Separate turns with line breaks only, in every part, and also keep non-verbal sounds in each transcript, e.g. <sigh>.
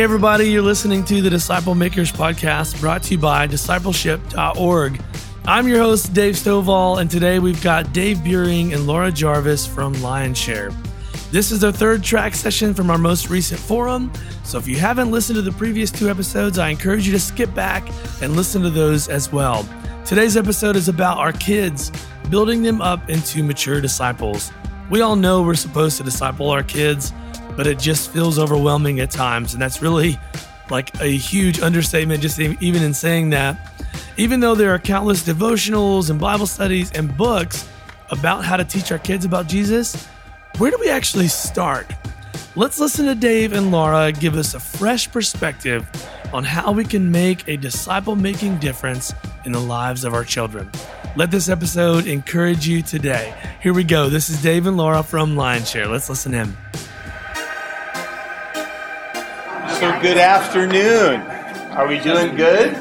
Hey, everybody, you're listening to the Disciple Makers podcast brought to you by discipleship.org. I'm your host, Dave Stovall, and today we've got Dave Buehring and Laura Jarvis from Lionshare. This is their third track session from our most recent forum, so if you haven't listened to the previous two episodes, I encourage you to skip back and listen to those as well. Today's episode is about our kids, building them up into mature disciples. We all know we're supposed to disciple our kids but it just feels overwhelming at times. And that's really like a huge understatement, just even in saying that. Even though there are countless devotionals and Bible studies and books about how to teach our kids about Jesus, where do we actually start? Let's listen to Dave and Laura give us a fresh perspective on how we can make a disciple making difference in the lives of our children. Let this episode encourage you today. Here we go. This is Dave and Laura from Lionshare. Let's listen in.
So, good afternoon. Are we doing good?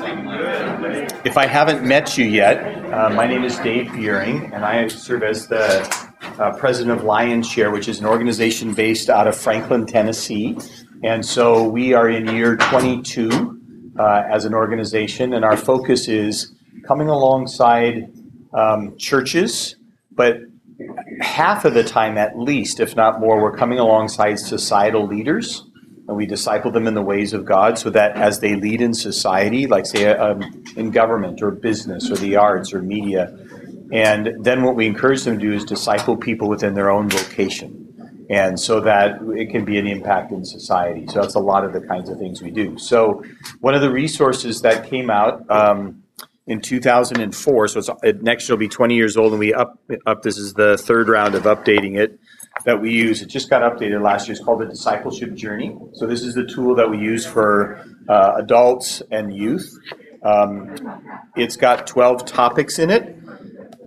If I haven't met you yet, uh, my name is Dave Buehring, and I serve as the uh, president of Lionshare, which is an organization based out of Franklin, Tennessee. And so we are in year 22 uh, as an organization, and our focus is coming alongside um, churches, but half of the time at least, if not more, we're coming alongside societal leaders and we disciple them in the ways of God so that as they lead in society, like say um, in government or business or the arts or media, and then what we encourage them to do is disciple people within their own vocation. And so that it can be an impact in society. So that's a lot of the kinds of things we do. So one of the resources that came out um, in 2004, so it's, next year will be 20 years old, and we up up. This is the third round of updating it that we use. It just got updated last year. It's called the Discipleship Journey. So this is the tool that we use for uh, adults and youth. Um, it's got 12 topics in it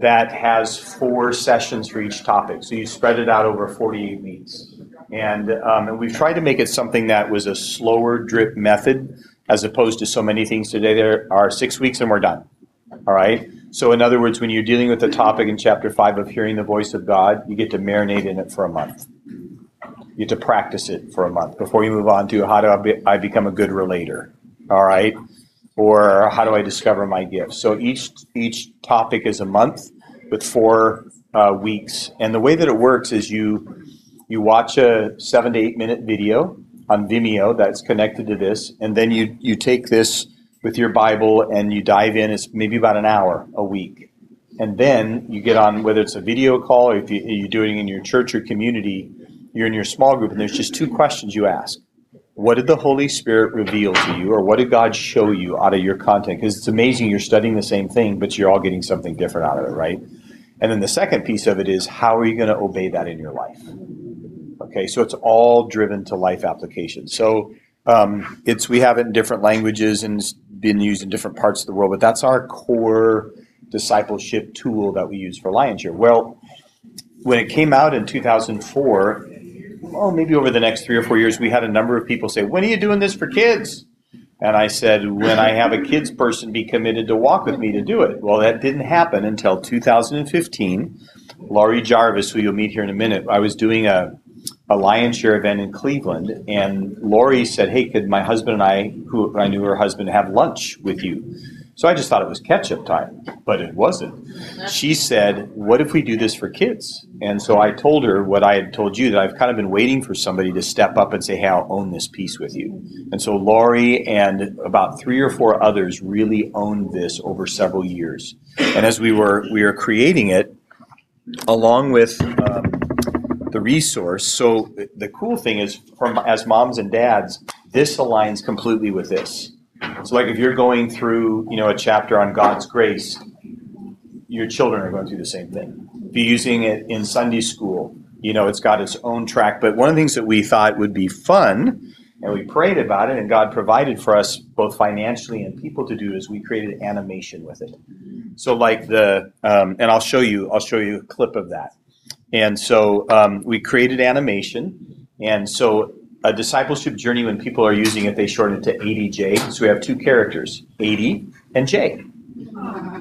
that has four sessions for each topic. So you spread it out over 48 weeks. And, um, and we've tried to make it something that was a slower drip method as opposed to so many things today. There are six weeks and we're done. All right. So, in other words, when you're dealing with the topic in chapter five of hearing the voice of God, you get to marinate in it for a month. You get to practice it for a month before you move on to how do I, be, I become a good relator. All right. Or how do I discover my gifts? So each each topic is a month with four uh, weeks, and the way that it works is you you watch a seven to eight minute video on Vimeo that's connected to this, and then you you take this with your Bible and you dive in. It's maybe about an hour a week. And then you get on, whether it's a video call or if you, you're doing it in your church or community, you're in your small group, and there's just two questions you ask. What did the Holy Spirit reveal to you, or what did God show you out of your content? Because it's amazing you're studying the same thing, but you're all getting something different out of it, right? And then the second piece of it is how are you going to obey that in your life? Okay, so it's all driven to life application. So um, it's we have it in different languages and been used in different parts of the world, but that's our core discipleship tool that we use for Lionshare. Well, when it came out in 2004, well, maybe over the next three or four years, we had a number of people say, When are you doing this for kids? And I said, When I have a kids person be committed to walk with me to do it. Well, that didn't happen until 2015. Lauri Jarvis, who you'll meet here in a minute, I was doing a a Lionshare event in Cleveland, and Lauri said, "Hey, could my husband and I, who I knew her husband, have lunch with you?" So I just thought it was catch-up time, but it wasn't. She said, "What if we do this for kids?" And so I told her what I had told you that I've kind of been waiting for somebody to step up and say, "Hey, I'll own this piece with you." And so Lauri and about three or four others really owned this over several years. And as we were we were creating it, along with um, the resource. So the cool thing is, from as moms and dads, this aligns completely with this. So, like if you're going through, you know, a chapter on God's grace, your children are going through the same thing. If you're using it in Sunday school, you know, it's got its own track. But one of the things that we thought would be fun, and we prayed about it, and God provided for us both financially and people to do, is we created animation with it. So, like the, um, and I'll show you, I'll show you a clip of that. And so um, we created animation. And so a discipleship journey, when people are using it, they shorten it to ADJ. So we have two characters, Adi and J.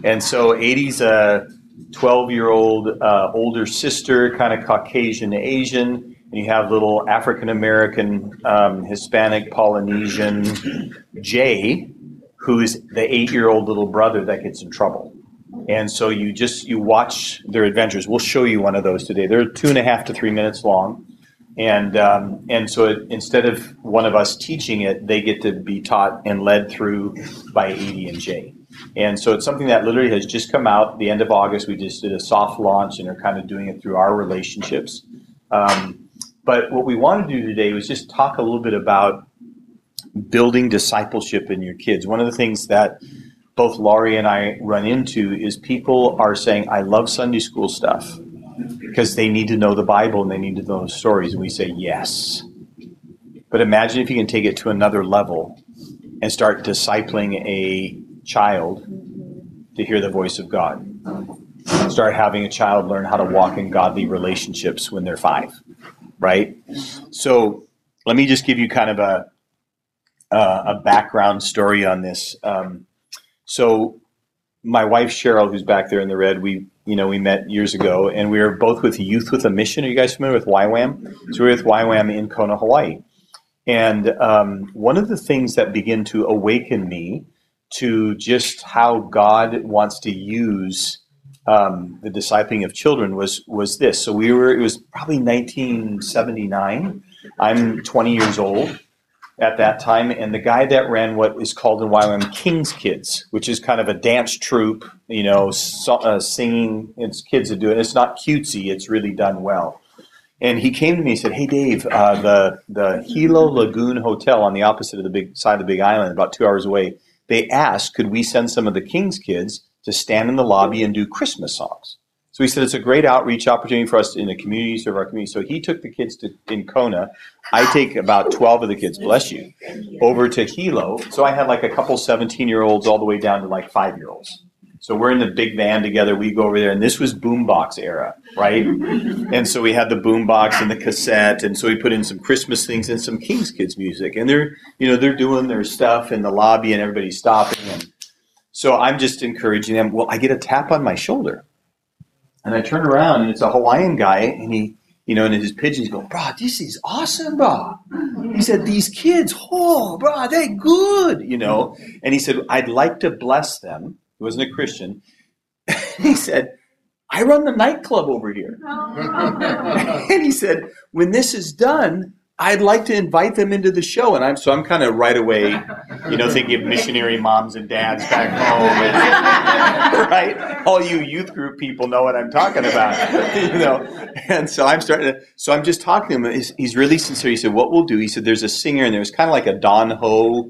And so Adi's a 12 year old uh, older sister, kind of Caucasian Asian. and you have little African American, um, Hispanic, Polynesian Jay, who's the eight year old little brother that gets in trouble. And so you just you watch their adventures. We'll show you one of those today. They're two and a half to three minutes long, and um, and so it, instead of one of us teaching it, they get to be taught and led through by Adi and Jay. And so it's something that literally has just come out the end of August. We just did a soft launch and are kind of doing it through our relationships. Um, but what we want to do today was just talk a little bit about building discipleship in your kids. One of the things that both Lauri and I run into is people are saying, I love Sunday school stuff because they need to know the Bible and they need to know the stories. And we say, yes. But imagine if you can take it to another level and start discipling a child to hear the voice of God. Start having a child learn how to walk in godly relationships when they're five, right? So let me just give you kind of a uh, a background story on this. Um, so my wife Cheryl, who's back there in the red, we you know we met years ago, and we were both with Youth with a Mission. Are you guys familiar with YWAM? So we are with YWAM in Kona, Hawaii. And um, one of the things that began to awaken me to just how God wants to use um, the discipling of children was was this. So we were. It was probably 1979. I'm 20 years old at that time, and the guy that ran what is called in YWAM King's Kids, which is kind of a dance troupe. You know, so, uh, singing. It's kids that do it. It's not cutesy. It's really done well. And he came to me and said, "Hey, Dave, uh, the the Hilo Lagoon Hotel on the opposite of the big side of the Big Island, about two hours away." they asked, could we send some of the King's kids to stand in the lobby and do Christmas songs? So he said it's a great outreach opportunity for us in the community, serve our community. So he took the kids to in Kona. I take about 12 of the kids, bless you, over to Hilo. So I had like a couple 17 year olds all the way down to like five year olds. So we're in the big van together. We go over there, and this was boombox era, right? and so we had the boombox and the cassette, and so we put in some Christmas things and some King's Kids music, and they're you know they're doing their stuff in the lobby, and everybody's stopping, and so I'm just encouraging them. Well, I get a tap on my shoulder, and I turn around, and it's a Hawaiian guy, and he. You know, and his pidgin's go, bro, this is awesome, bro. He said, these kids, oh, bro, they good, you know. And he said, I'd like to bless them he wasn't a Christian. <laughs> he said, I run the nightclub over here. <laughs> and he said, when this is done, I'd like to invite them into the show. And I'm so I'm kind of right away, you know, thinking of missionary moms and dads back home. And, <laughs> right? All you youth group people know what I'm talking about. <laughs> you know. And so I'm starting to so I'm just talking to him. He's, he's really sincere. He said, What we'll do, he said, there's a singer and there's kind of like a Don Ho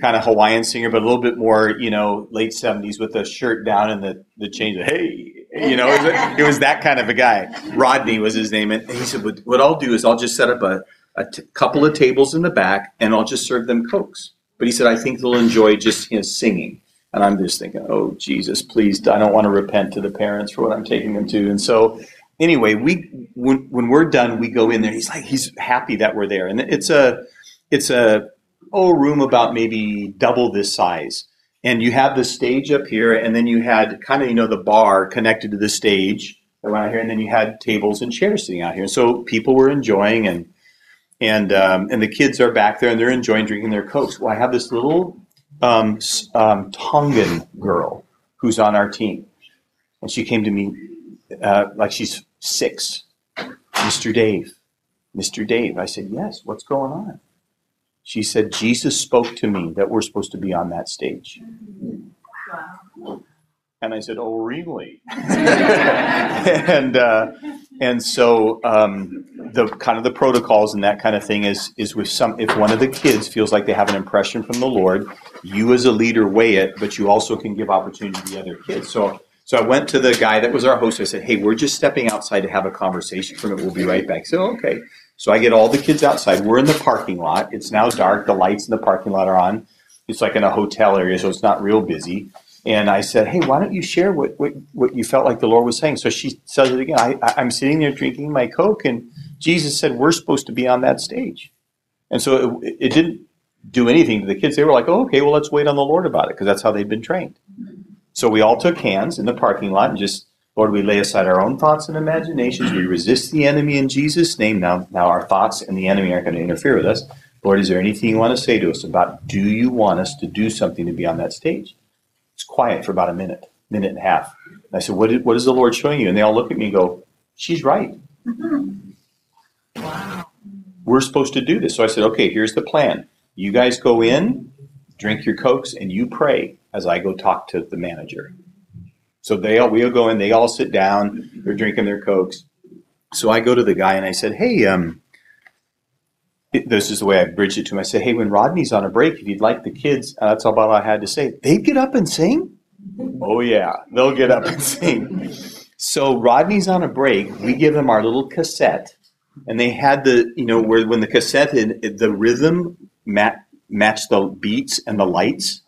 kind of Hawaiian singer, but a little bit more, you know, late 70s with the shirt down and the, the chains. Hey, you know, it was, it was, that kind of a guy. Rodney was his name. And he said, what I'll do is I'll just set up a, a t- couple of tables in the back and I'll just serve them Cokes. But he said, I think they'll enjoy just his singing. And I'm just thinking, oh, Jesus, please, I don't want to repent to the parents for what I'm taking them to. And so, anyway, we when, when we're done, we go in there. He's like, he's happy that we're there. And it's a, it's a, oh, room about maybe double this size. And you have the stage up here, and then you had kind of, you know, the bar connected to the stage around here, and then you had tables and chairs sitting out here. And So people were enjoying, and and um, and the kids are back there, and they're enjoying drinking their cokes. Well, I have this little um, um, Tongan girl who's on our team, and she came to me uh, like she's six. Mr. Dave, Mr. Dave. I said, yes. What's going on? She said, Jesus spoke to me that we're supposed to be on that stage. Wow. And I said, Oh, really? <laughs> and uh, and so um, the kind of the protocols and that kind of thing is is with some if one of the kids feels like they have an impression from the Lord, you as a leader weigh it, but you also can give opportunity to the other kids. So so I went to the guy that was our host. I said, Hey, we're just stepping outside to have a conversation from it. We'll be right back. So okay. So I get all the kids outside. We're in the parking lot. It's now dark. The lights in the parking lot are on. It's like in a hotel area, so it's not real busy. And I said, hey, why don't you share what, what, what you felt like the Lord was saying? So she says it again. I, I'm sitting there drinking my Coke, and Jesus said, we're supposed to be on that stage. And so it, it didn't do anything to the kids. They were like, oh, okay, well, let's wait on the Lord about it, because that's how they'd been trained. So we all took hands in the parking lot and just Lord, we lay aside our own thoughts and imaginations. We resist the enemy in Jesus' name. Now, now our thoughts and the enemy aren't going to interfere with us. Lord, is there anything you want to say to us about do you want us to do something to be on that stage? It's quiet for about a minute, minute and a half. And I said, what, what is the Lord showing you? And they all look at me and go, She's right. Wow. We're supposed to do this. So I said, Okay, here's the plan. You guys go in, drink your Cokes, and you pray as I go talk to the manager. So they all we'll go in, they all sit down, they're drinking their Cokes. So I go to the guy and I said, Hey, um, this is the way I bridged it to him. I said, Hey, when Rodney's on a break, if you'd like the kids, uh, that's about all I had to say. They get up and sing? Oh, yeah, they'll get up and sing. So Rodney's on a break. We give them our little cassette, and they had the, you know, where when the cassette, had, the rhythm mat, matched the beats and the lights.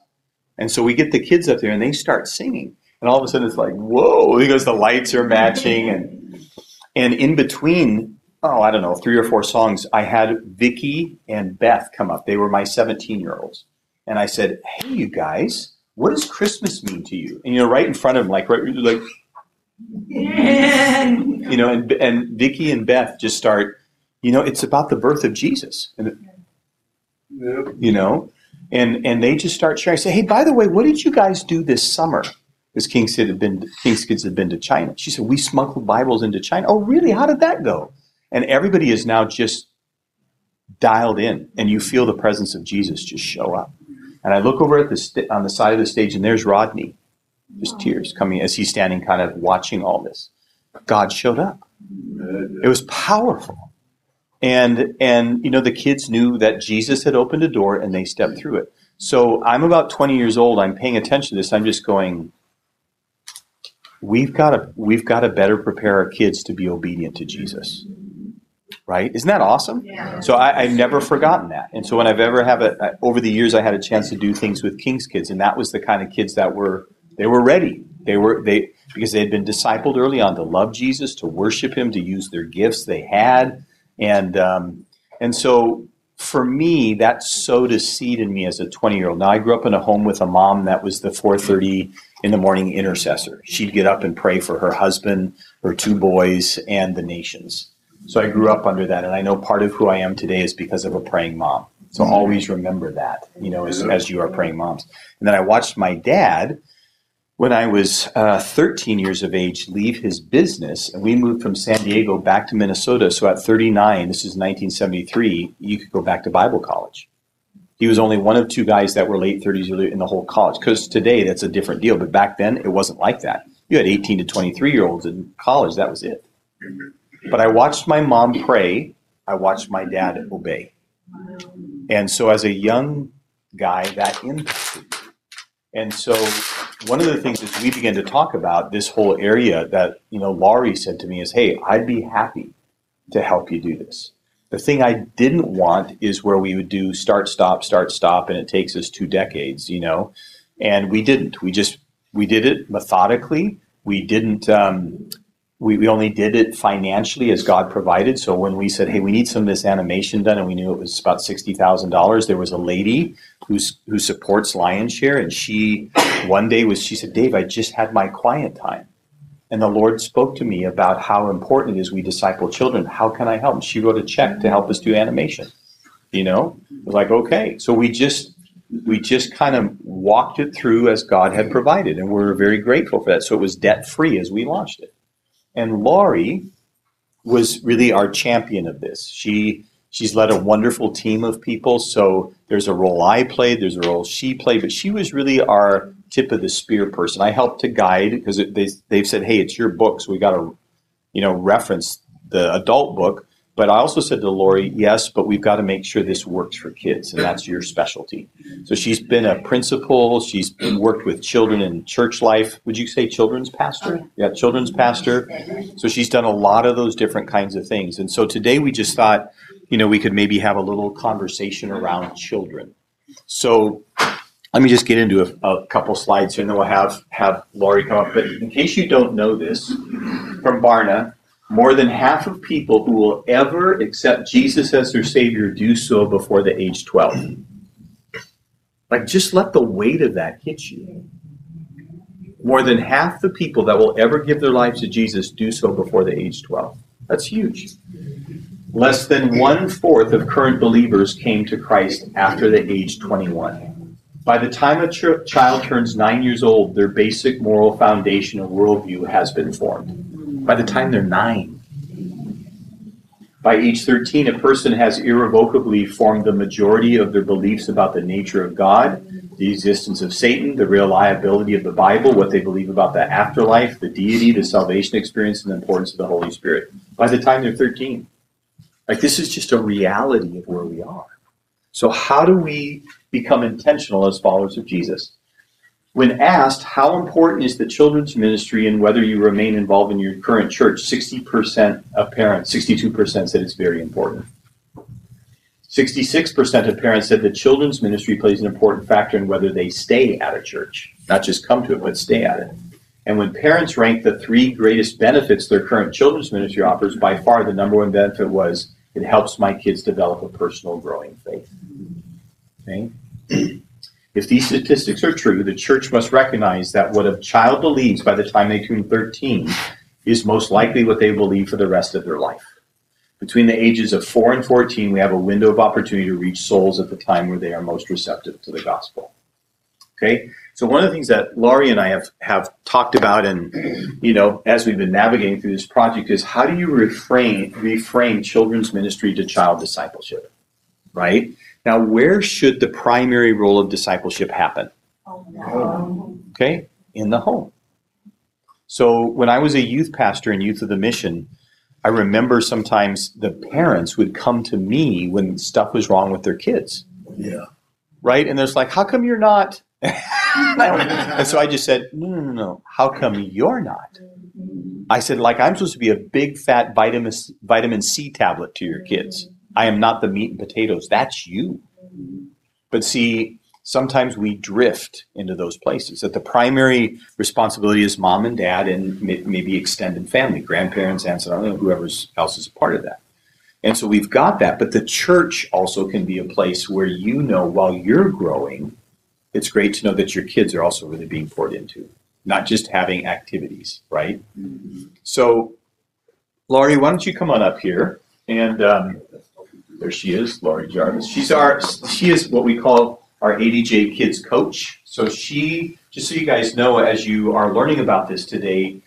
And so we get the kids up there and they start singing. And all of a sudden it's like, whoa, because the lights are matching. And, and in between oh, I don't know, three or four songs, I had Vicky and Beth come up. They were my 17 year olds. And I said, hey, you guys, what does Christmas mean to you? And, you know, right in front of them, like, right, like, <laughs> you know, and, and Vicky and Beth just start, you know, it's about the birth of Jesus. And, you know, and, and they just start sharing. I say, hey, by the way, what did you guys do this summer? Because King's Kids had been, King's Kids had been to China. She said, we smuggled Bibles into China. Oh, really? How did that go? And everybody is now just dialed in, and you feel the presence of Jesus just show up. And I look over at the st- on the side of the stage, and there's Rodney, just tears coming as he's standing, kind of watching all this. God showed up. It was powerful, and and you know the kids knew that Jesus had opened a door, and they stepped through it. So I'm about 20 years old. I'm paying attention to this. I'm just going, we've got to we've got to better prepare our kids to be obedient to Jesus right? Isn't that awesome? Yeah. So I, have never forgotten that. And so when I've ever have a, over the years, I had a chance to do things with King's Kids, and that was the kind of kids that were they were ready. They were they because they had been discipled early on to love Jesus, to worship Him, to use their gifts they had, and um, and so for me, that sowed a seed in me as a 20 year old. Now I grew up in a home with a mom that was the 4:30 in the morning intercessor. She'd get up and pray for her husband, her two boys, and the nations. So I grew up under that, and I know part of who I am today is because of a praying mom. So mm-hmm. always remember that, you know, as, as you are praying moms. And then I watched my dad when I was uh, 13 years of age leave his business, and we moved from San Diego back to Minnesota. So at 39, this is 1973, you could go back to Bible college. He was only one of two guys that were late 30s in the whole college. Because today that's a different deal, but back then it wasn't like that. You had 18 to 23 year olds in college. That was it. But I watched my mom pray. I watched my dad obey. And so as a young guy, that impacted me. And so one of the things as we began to talk about this whole area that, you know, Lauri said to me is, hey, I'd be happy to help you do this. The thing I didn't want is where we would do start, stop, start, stop, and it takes us two decades, you know. And we didn't. We just we did it methodically. We didn't um, we, we only did it financially as God provided. So when we said, hey, we need some of this animation done, and we knew it was about $60,000, there was a lady who's, who supports Lionshare, and she one day was, she said, Dave, I just had my quiet time. And the Lord spoke to me about how important it is we disciple children. How can I help? And she wrote a check to help us do animation. You know, it was like, okay. So we just we just kind of walked it through as God had provided, and we're very grateful for that. So it was debt free as we launched it. And Lauri was really our champion of this. She she's led a wonderful team of people. So there's a role I played, there's a role she played, but she was really our tip of the spear person. I helped to guide because they they've said, hey, it's your book, so we got to you know reference the adult book. But I also said to Lauri, yes, but we've got to make sure this works for kids, and that's your specialty. So she's been a principal. She's worked with children in church life. Would you say children's pastor? Oh, yeah, children's pastor. So she's done a lot of those different kinds of things. And so today we just thought, you know, we could maybe have a little conversation around children. So let me just get into a, a couple slides here, and then we'll have have Lauri come up. But in case you don't know this, from Barna, more than half of people who will ever accept Jesus as their Savior do so before the age 12. Like, just let the weight of that hit you. More than half the people that will ever give their lives to Jesus do so before the age 12. That's huge. Less than one fourth of current believers came to Christ after the age 21. By the time a ch- child turns nine years old, their basic moral foundation and worldview has been formed. By the time they're nine. By age 13, a person has irrevocably formed the majority of their beliefs about the nature of God, the existence of Satan, the reliability of the Bible, what they believe about the afterlife, the deity, the salvation experience, and the importance of the Holy Spirit. By the time they're 13. Like, this is just a reality of where we are. So, how do we become intentional as followers of Jesus? When asked how important is the children's ministry and whether you remain involved in your current church, 60% of parents, 62% said it's very important. 66% of parents said the children's ministry plays an important factor in whether they stay at a church, not just come to it, but stay at it. And when parents rank the three greatest benefits their current children's ministry offers, by far the number one benefit was it helps my kids develop a personal growing faith. Okay? If these statistics are true, the church must recognize that what a child believes by the time they turn 13 is most likely what they believe for the rest of their life. Between the ages of 4 and 14, we have a window of opportunity to reach souls at the time where they are most receptive to the gospel. Okay? So one of the things that Lauri and I have, have talked about and you know, as we've been navigating through this project is how do you reframe reframe children's ministry to child discipleship? Right? Now, where should the primary role of discipleship happen? Okay, in the home. So, when I was a youth pastor in Youth of the Mission, I remember sometimes the parents would come to me when stuff was wrong with their kids.
Yeah.
Right? And there's like, how come you're not? <laughs> and so I just said, no, no, no, no. How come you're not? I said, like, I'm supposed to be a big fat vitamin, vitamin C tablet to your kids. I am not the meat and potatoes. That's you. But see, sometimes we drift into those places. That the primary responsibility is mom and dad and maybe extended family, grandparents, aunts, and whoever else is a part of that. And so we've got that. But the church also can be a place where you know while you're growing, it's great to know that your kids are also really being poured into, not just having activities, right? Mm-hmm. So, Lauri, why don't you come on up here? And um, there she is, Lauri Jarvis. She's our she is what we call our ADJ Kids coach. So she, just so you guys know, as you are learning about this today,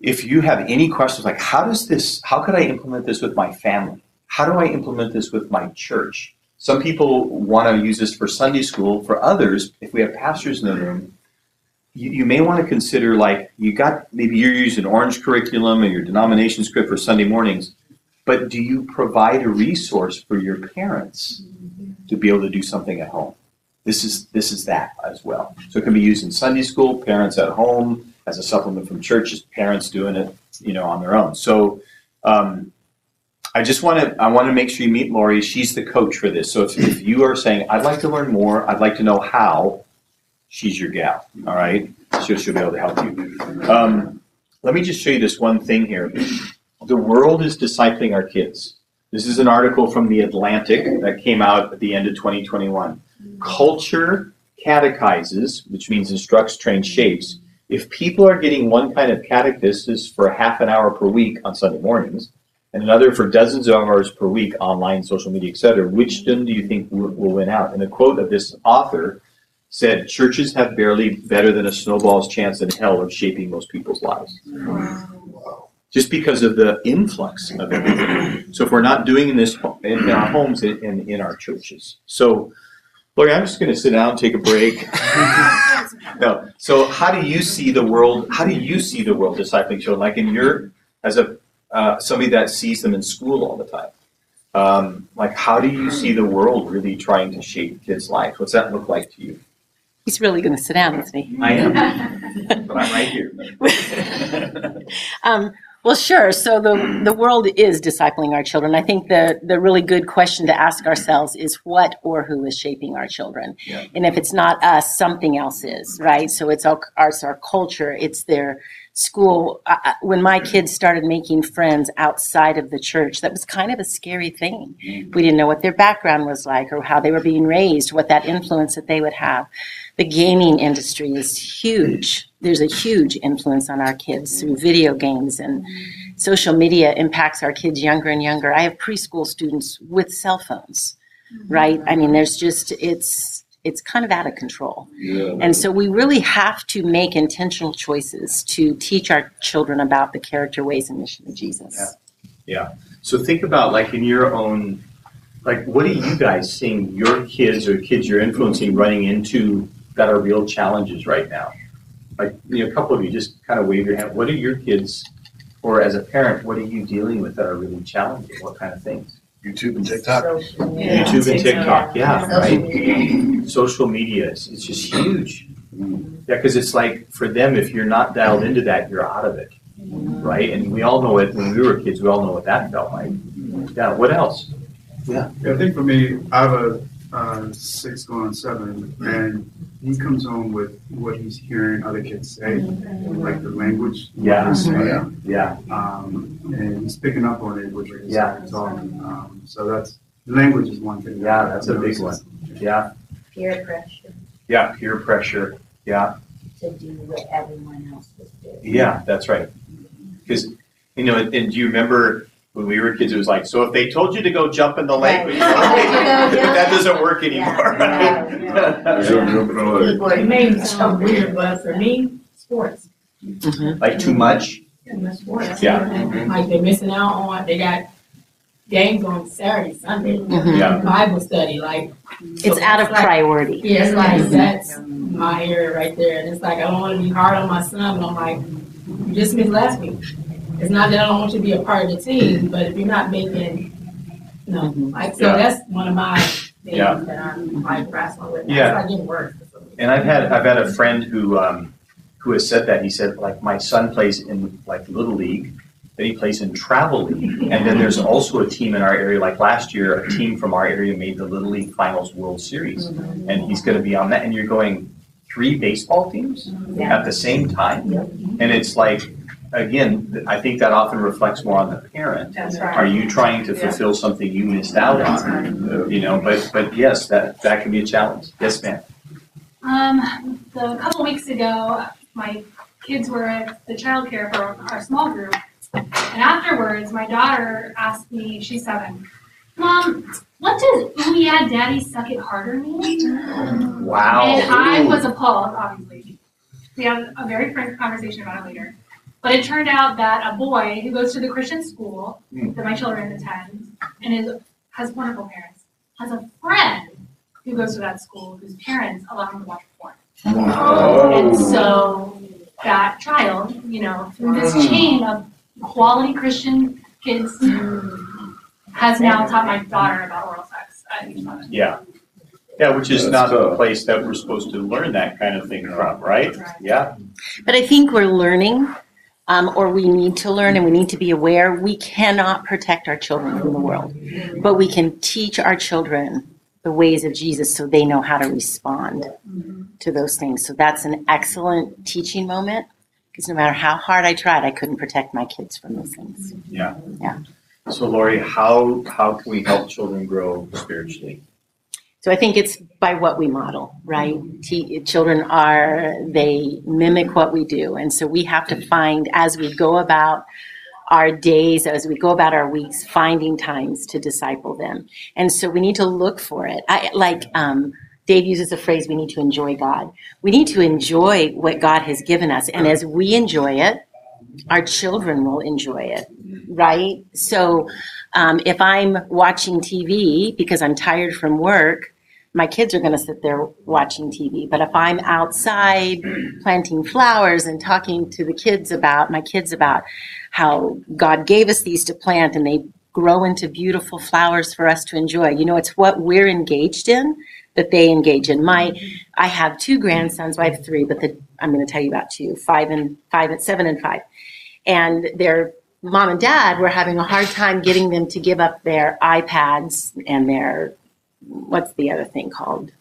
if you have any questions like how does this, how could I implement this with my family? How do I implement this with my church? Some people want to use this for Sunday school. For others, if we have pastors in the room, you, you may want to consider like you got maybe you're using orange curriculum and your denomination script for Sunday mornings but do you provide a resource for your parents to be able to do something at home? This is this is that as well. So it can be used in Sunday school, parents at home, as a supplement from churches, parents doing it, you know, on their own. So um, I just want to I want to make sure you meet Lauri. She's the coach for this. So if, if you are saying I'd like to learn more, I'd like to know how, she's your gal. All right, she'll, she'll be able to help you. Um, let me just show you this one thing here. The world is discipling our kids. This is an article from The Atlantic that came out at the end of 2021. Culture catechizes, which means instructs, trains, shapes. If people are getting one kind of catechesis for half an hour per week on Sunday mornings, and another for dozens of hours per week online, social media, etc., which then do you think will, will win out? And the quote of this author said, "Churches have barely better than a snowball's chance in hell of shaping most people's lives." Wow just because of the influx of everything. So if we're not doing this in our homes and in, in, our churches. So, Lauri, I'm just going to sit down, take a break. <laughs> no. So how do you see the world? How do you see the world discipling children? Like in your, as a uh, somebody that sees them in school all the time. Um, like, how do you see the world really trying to shape kids' life? What's that look like to you?
He's really going to sit down, isn't he?
I am, <laughs> but I'm right here. <laughs>
um, well, sure. So the the world is discipling our children. I think the the really good question to ask ourselves is what or who is shaping our children, yeah. and if it's not us, something else is, right? So it's our it's our culture, it's their school. I, when my kids started making friends outside of the church, that was kind of a scary thing. Mm-hmm. We didn't know what their background was like or how they were being raised, what that influence that they would have. The gaming industry is huge. There's a huge influence on our kids through video games and social media impacts our kids younger and younger. I have preschool students with cell phones, mm-hmm. right? I mean, there's just it's it's kind of out of control. And so we really have to make intentional choices to teach our children about the character, ways, and mission of Jesus.
Yeah. So think about like in your own, like what are you guys seeing your kids or kids you're influencing running into that are real challenges right now? Like, you know, a couple of you just kind of wave your hand. What are your kids, or as a parent, what are you dealing with that are really challenging? What kind of things?
YouTube and TikTok.
YouTube and TikTok, yeah, right? Social media is it's just huge. Yeah, because it's like for them, if you're not dialed into that, you're out of it, right? And we all know it when we were kids. We all know what that felt like. Yeah. What else?
Yeah. Yeah, I think for me, I have a uh, six going on seven, and he comes home with what he's hearing other kids say, like the language. what
Yeah.
they.
Yeah.
Yeah.
Um, and he's picking up on it, which is
Yeah.
talking. Um, so that's language is one thing.
Yeah, that's a
I've
big
noticed.
Yeah.
peer pressure
Yeah. Peer pressure. Yeah.
to do what everyone else was doing.
Yeah. That's right. Because you know, and, and do you remember when we were kids? It was like, so if they told you to go jump in the lake,
Right. <laughs>
but you know,
Yeah.
that doesn't work anymore.
Yeah.
right?
It may sound weird, but for me, sports. Mm-hmm.
like too much.
too much sports.
Yeah. Mm-hmm.
Like they're missing out on, they got games on Saturday, Sunday,
Mhm.
Yeah.
Bible study, like.
It's out of
like-
priority.
Yeah, it's like, mm-hmm. that's my area right there, and it's like, I don't wanna be hard on my son, but I'm like, you just missed last week. It's not that I don't want you to be a part of the team, but if you're not making, you know,
Mhm.
like, so
Yeah.
that's one of my things
Yeah.
that I'm like wrestling with.
Yeah.
It's like getting worse.
And I've had I've had a friend who um, who has said that he said like my son plays in like little league, then he plays in travel league, and then there's <laughs> also a team in our area. Like last year, a team from our area made the little league finals World Series, and he's going to be on that. And you're going three baseball teams
Yeah.
at the same time, and it's like again, I think that often reflects more on the parent.
That's right.
Are you trying to fulfill something you missed out on? You know, but but yes, that that can be a challenge. Yes, ma'am.
Um, the, a couple weeks ago, my kids were at the childcare for our small group. And afterwards, my daughter asked me, she's seven, Mom, what does ooh yeah daddy suck it harder mean?
Wow.
And I was appalled, obviously. We had a very frank conversation about it later. But it turned out that a boy who goes to the Christian school
Hmm.
that my children attend and is, has wonderful parents, has a friend who goes to that school whose parents allow him to watch porn. And so that child, you know, through this chain of quality Christian kids, has now taught my daughter about oral sex at age eleven.
Yeah. Yeah, which is
That's
not the place that we're supposed to learn that kind of thing from, right? Yeah.
But I think we're learning, um, or we need to learn, and we need to be aware. We cannot protect our children from the world, but we can teach our children the ways of Jesus so they know how to respond to those things. So that's an excellent teaching moment because no matter how hard I tried, I couldn't protect my kids from those things.
Yeah.
Yeah.
So Lauri, how how can we help children grow spiritually?
So I think it's by what we model, right? Te- children are, they mimic what we do. And so we have to find, as we go about our days, as we go about our weeks, finding times to disciple them. And so we need to look for it. I, like um, Dave uses the phrase, we need to enjoy God. We need to enjoy what God has given us. And as we enjoy it, our children will enjoy it, right? So um, if I'm watching TV because I'm tired from work, my kids are going to sit there watching TV. But if I'm outside planting flowers and talking to the kids about, my kids about how God gave us these to plant and they grow into beautiful flowers for us to enjoy, you know, it's what we're engaged in that they engage in. My, I have two grandsons, well, I have three, but the, I'm going to tell you about two, five and five and seven and five. And their mom and dad were having a hard time getting them to give up their iPads and their what's the other thing called?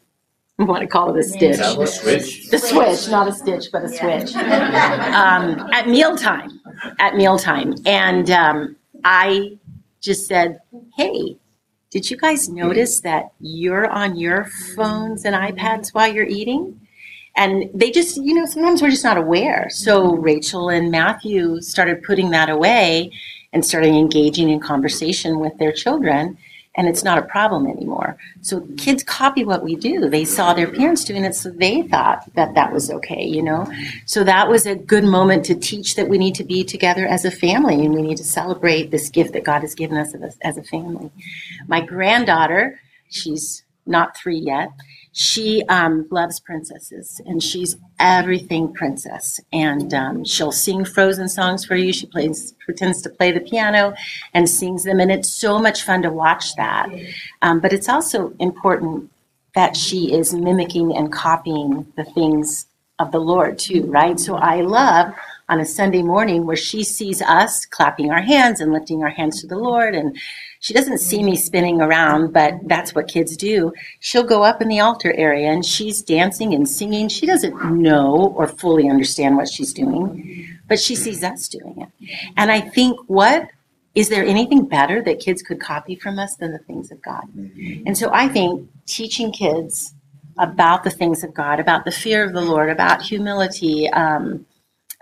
I want to call it a stitch.
That was switch.
The switch, not a stitch, but a switch. <laughs> Um, at mealtime, at mealtime. And um, I just said, hey, did you guys notice that you're on your phones and iPads while you're eating? And they just, you know, sometimes we're just not aware. So Rachel and Matthew started putting that away and starting engaging in conversation with their children and it's not a problem anymore. So kids copy what we do. They saw their parents doing it, so they thought that that was okay, you know? So that was a good moment to teach that we need to be together as a family and we need to celebrate this gift that God has given us as a, family. My granddaughter, she's not three yet, she um, loves princesses and she's everything princess. And um, she'll sing frozen songs for you. She plays pretends to play the piano and sings them and it's so much fun to watch that. Um, but it's also important that she is mimicking and copying the things of the lord too right? So i love on a sunday morning where she sees us clapping our hands and lifting our hands to the lord and she doesn't see me spinning around, but that's what kids do. She'll go up in the altar area and she's dancing and singing. She doesn't know or fully understand what she's doing, but she sees us doing it. And I think what is there anything better that kids could copy from us than the things of God? And so I think teaching kids about the things of God, about the fear of the Lord, about humility, um,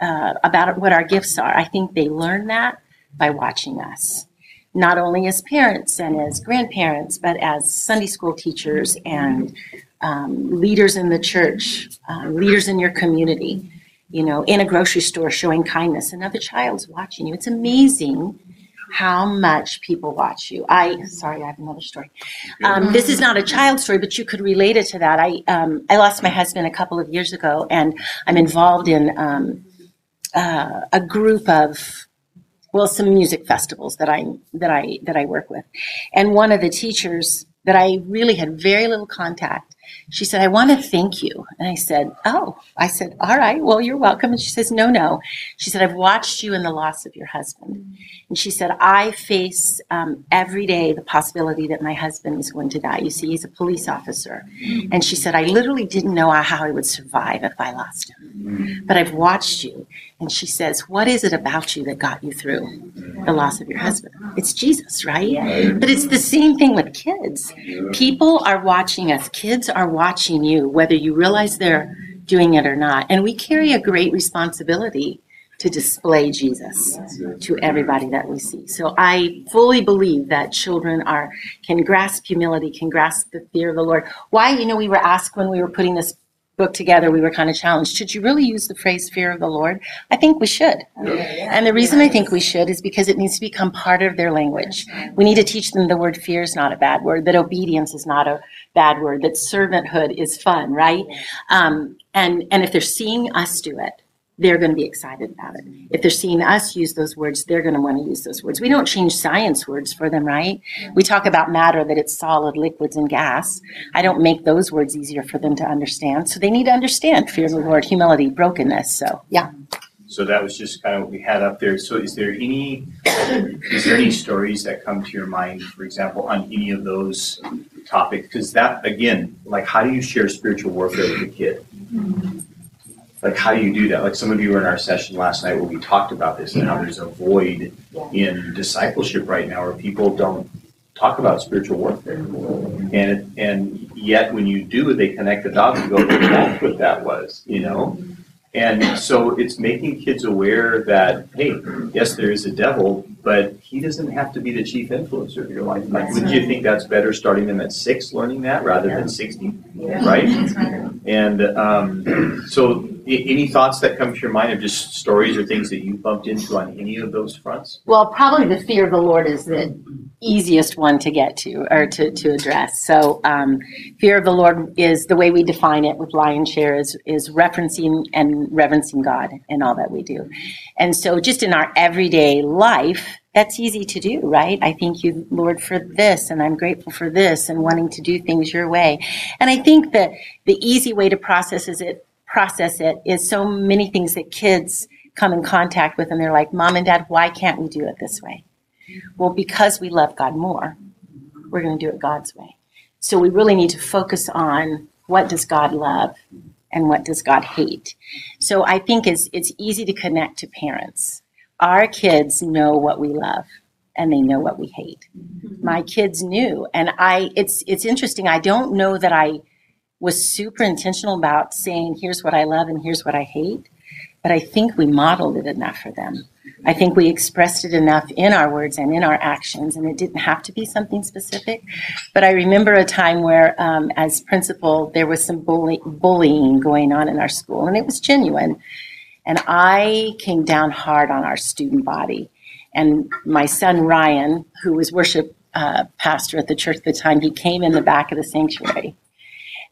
uh, about what our gifts are, I think they learn that by watching us not only as parents and as grandparents, but as Sunday school teachers and um, leaders in the church, uh, leaders in your community, you know, in a grocery store showing kindness. Another child's watching you. It's amazing how much people watch you. I sorry, I have another story. Um, this is not a child story, but you could relate it to that. I um, I lost my husband a couple of years ago, and I'm involved in um, uh, a group of well, some music festivals that I that I that I work with, and one of the teachers that I really had very little contact she said, I want to thank you. And I said, Oh, I said, All right, well, you're welcome. And she says, No, no. She said, I've watched you in the loss of your husband. And she said, I face um, every day the possibility that my husband is going to die. You see, he's a police officer. And she said, I literally didn't know how I would survive if I lost him. But I've watched you. And she says, What is it about you that got you through the loss of your husband? It's Jesus, right? But it's the same thing with kids. People are watching us, kids are watching you, whether you realize they're doing it or not. And we carry a great responsibility to display Jesus to everybody that we see. So I fully believe that children are can grasp humility, can grasp the fear of the Lord. Why, you know, we were asked when we were putting this book together, we were kind of challenged. Should you really use the phrase fear of the Lord? I think we should. And the reason I think we should is because it needs to become part of their language. We need to teach them the word fear is not a bad word, that obedience is not a bad word, that servanthood is fun, right? Um, and, and if they're seeing us do it, they're going to be excited about it. If they're seeing us use those words, they're going to want to use those words. We don't change science words for them, right? We talk about matter, that it's solid, liquids, and gas. I don't make those words easier for them to understand. So they need to understand fear of the Lord, humility, brokenness. So, yeah.
So that was just kind of what we had up there. So is there any is there any stories that come to your mind, for example, on any of those topics? Because that again, like how do you share spiritual warfare with a kid? Like how do you do that? Like some of you were in our session last night where we talked about this and how there's a void in discipleship right now where people don't talk about spiritual warfare. And and yet when you do, they connect the dots and go, that's what that was, you know? And so it's making kids aware that, hey, yes, there is a devil, but he doesn't have to be the chief influencer of your life. Like, would you think that's better starting them at six, learning that rather than 60? Right? And um, so any thoughts that come to your mind of just stories or things that you bumped into on any of those fronts?
Well, probably the fear of the Lord is the easiest one to get to or to, to address. So, um, fear of the Lord is the way we define it with Lionshare is, is referencing and reverencing God in all that we do. And so, just in our everyday life, that's easy to do, right? I thank you, Lord, for this, and I'm grateful for this, and wanting to do things your way. And I think that the easy way to process is it process it is so many things that kids come in contact with and they're like, Mom and Dad, why can't we do it this way? Well, because we love God more, we're going to do it God's way. So we really need to focus on what does God love and what does God hate. So I think it's it's easy to connect to parents. Our kids know what we love and they know what we hate. My kids knew and I it's it's interesting I don't know that I was super intentional about saying, here's what I love and here's what I hate. But I think we modeled it enough for them. I think we expressed it enough in our words and in our actions, and it didn't have to be something specific. But I remember a time where, um, as principal, there was some bully- bullying going on in our school, and it was genuine. And I came down hard on our student body. And my son Ryan, who was worship uh, pastor at the church at the time, he came in the back of the sanctuary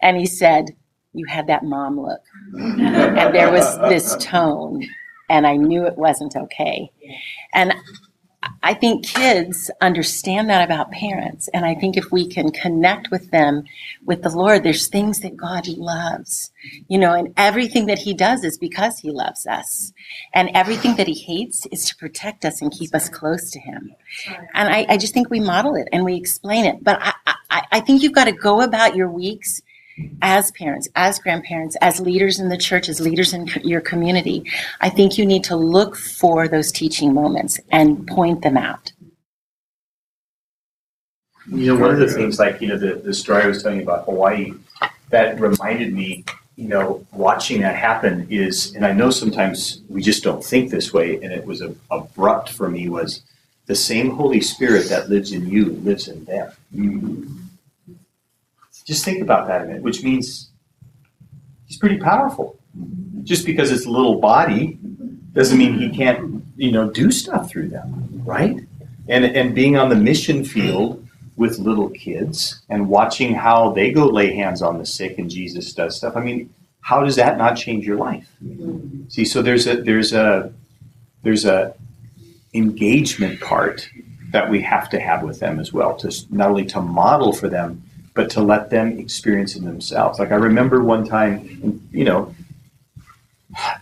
and he said, You had that mom look. and there was this tone, and I knew it wasn't okay. And I think kids understand that about parents. And I think if we can connect with them with the Lord, there's things that God loves, you know, and everything that He does is because He loves us. And everything that He hates is to protect us and keep us close to Him. And I, I just think we model it and we explain it. But I, I, I think you've got to go about your weeks as parents, as grandparents, as leaders in the church, as leaders in your community, I think you need to look for those teaching moments and point them out.
You know, one of the things, like, you know, the, the story I was telling you about Hawaii, that reminded me, you know, watching that happen is, and I know sometimes we just don't think this way, and it was a, abrupt for me, was the same Holy Spirit that lives in you lives in them. Mm-hmm. Just think about that a minute, which means he's pretty powerful. Just because it's a little body doesn't mean he can't, you know, do stuff through them, right? And and being on the mission field with little kids and watching how they go lay hands on the sick and Jesus does stuff. I mean, how does that not change your life? See, so there's a there's a there's a engagement part that we have to have with them as well to not only to model for them but to let them experience it themselves. Like I remember one time, you know,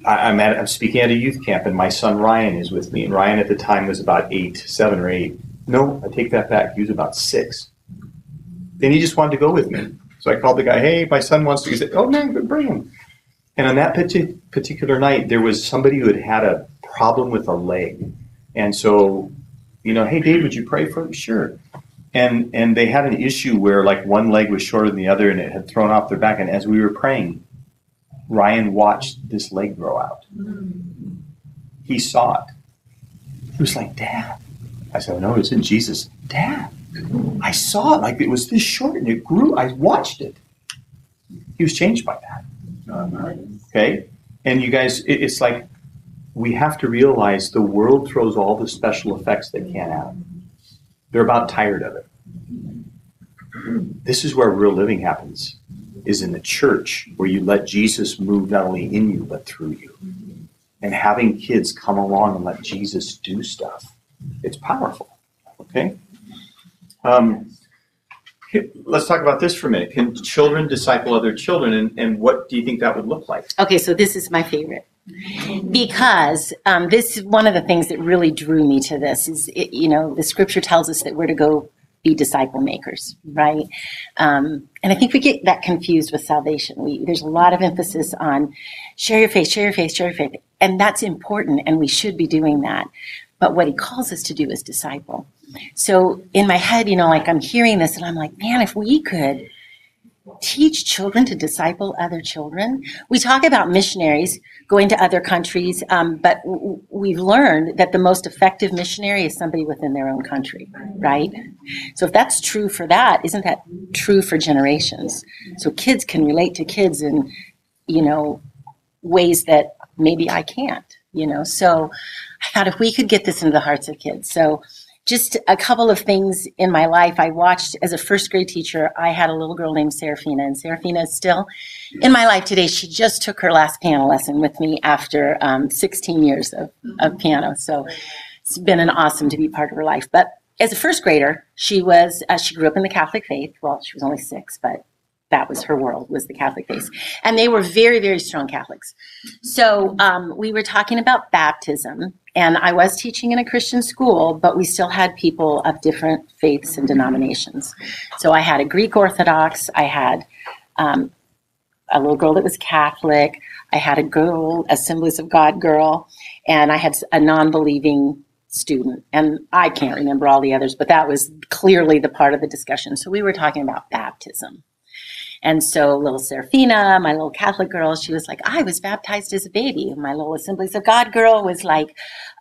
I, am at I'm speaking at a youth camp, and my son Ryan is with me, and Ryan at the time was about eight, seven or eight. No, I take that back. He was about six. Then he just wanted to go with me. So I called the guy, hey, my son wants to. He said, oh, man, bring him. And on that particular night, there was somebody who had had a problem with a leg. And so, you know, hey, Dave, would you pray for him? Sure and and they had an issue where like one leg was shorter than the other and it had thrown off their back. And as we were praying ryan watched this leg grow out. He saw it. He was like dad. I said no it's in jesus. Dad i saw it. Like it was this short and it grew. I watched it. He was changed by that. Okay? And you guys it, it's like we have to realize the world throws all the special effects they can at they're about tired of it. This is where real living happens, is in the church, where you let Jesus move not only in you, but through you. And having kids come along and let Jesus do stuff, it's powerful. Okay? Um, let's talk about this for a minute. Can children disciple other children, and, and what do you think that would look like?
Okay, so this is my favorite because um, this is one of the things that really drew me to this is it, you know the scripture tells us that we're to go be disciple makers right? Um, and i think we get that confused with salvation. We, there's a lot of emphasis on share your faith share your faith share your faith and that's important and we should be doing that. But what he calls us to do is disciple. So in my head you know like i'm hearing this and i'm like man if we could teach children to disciple other children. We talk about missionaries going to other countries, um, but w- we've learned that the most effective missionary is somebody within their own country, right? So if that's true for that, isn't that true for generations? So kids can relate to kids in, you know, ways that maybe I can't, you know. So I thought if we could get this into the hearts of kids. So just a couple of things in my life. I watched as a first grade teacher, I had a little girl named Serafina, and Serafina is still in my life today. She just took her last piano lesson with me after um, 16 years of, of piano. So it's been an awesome to be part of her life. But as a first grader, she was uh, she grew up in the Catholic faith. Well, she was only six, but that was her world was the catholic faith and they were very very strong catholics so um, we were talking about baptism and I was teaching in a Christian school, but we still had people of different faiths and denominations. So I had a Greek Orthodox, I had um, a little girl that was Catholic, I had a girl, Assemblies of God girl, and I had a non believing student. And I can't remember all the others, but that was clearly the part of the discussion. So we were talking about baptism. And so little Serafina, my little Catholic girl, she was like, I was baptized as a baby. And my little Assemblies of God girl was like,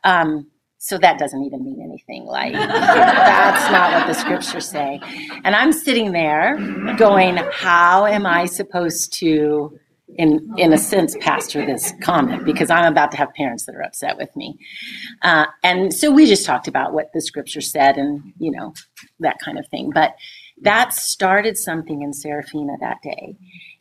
um, so that doesn't even mean anything. Like, <laughs> that's not what the scriptures say. And I'm sitting there going, how am I supposed to, in, in a sense, pastor this comment? Because I'm about to have parents that are upset with me. Uh, and so we just talked about what the scripture said and, you know, that kind of thing. But that started something in Serafina that day.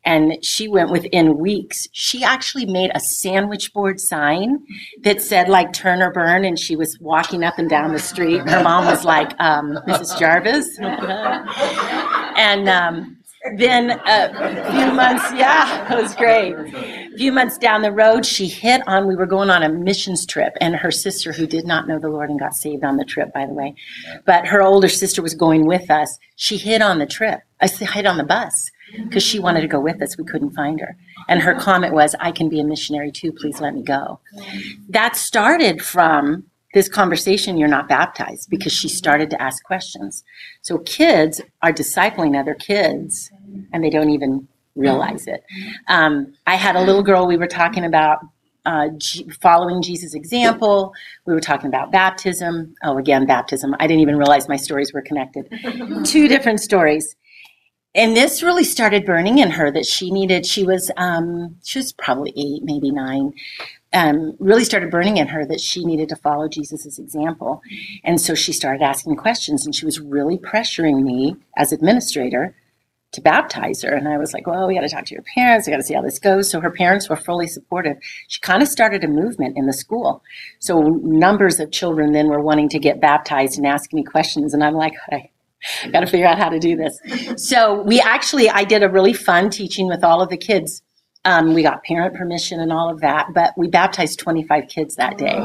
And she went within weeks. She actually made a sandwich board sign that said like turn or burn. And she was walking up and down the street. Her mom was like, um, Mrs. Jarvis. <laughs> and um, then a few months, yeah, it was great. A few months down the road, she hit on, we were going on a missions trip, and her sister, who did not know the Lord and got saved on the trip, by the way, but her older sister was going with us. She hit on the trip, I said, hit on the bus because she wanted to go with us. We couldn't find her. And her comment was, I can be a missionary too. Please let me go. That started from this conversation, you're not baptized, because she started to ask questions. So kids are discipling other kids and they don't even realize it. Um, I had a little girl, we were talking about uh, G- following Jesus' example. We were talking about baptism. Oh, again, baptism. I didn't even realize my stories were connected. <laughs> Two different stories and this really started burning in her that she needed she was um, she was probably eight maybe nine um, really started burning in her that she needed to follow jesus' example and so she started asking questions and she was really pressuring me as administrator to baptize her. And i was like well we got to talk to your parents. We got to see how this goes. So her parents were fully supportive. She kind of started a movement in the school. So numbers of children then were wanting to get baptized and asking me questions. And i'm like hey, got to figure out how to do this. So we actually, I did a really fun teaching with all of the kids. Um, we got parent permission and all of that, but we baptized 25 kids that day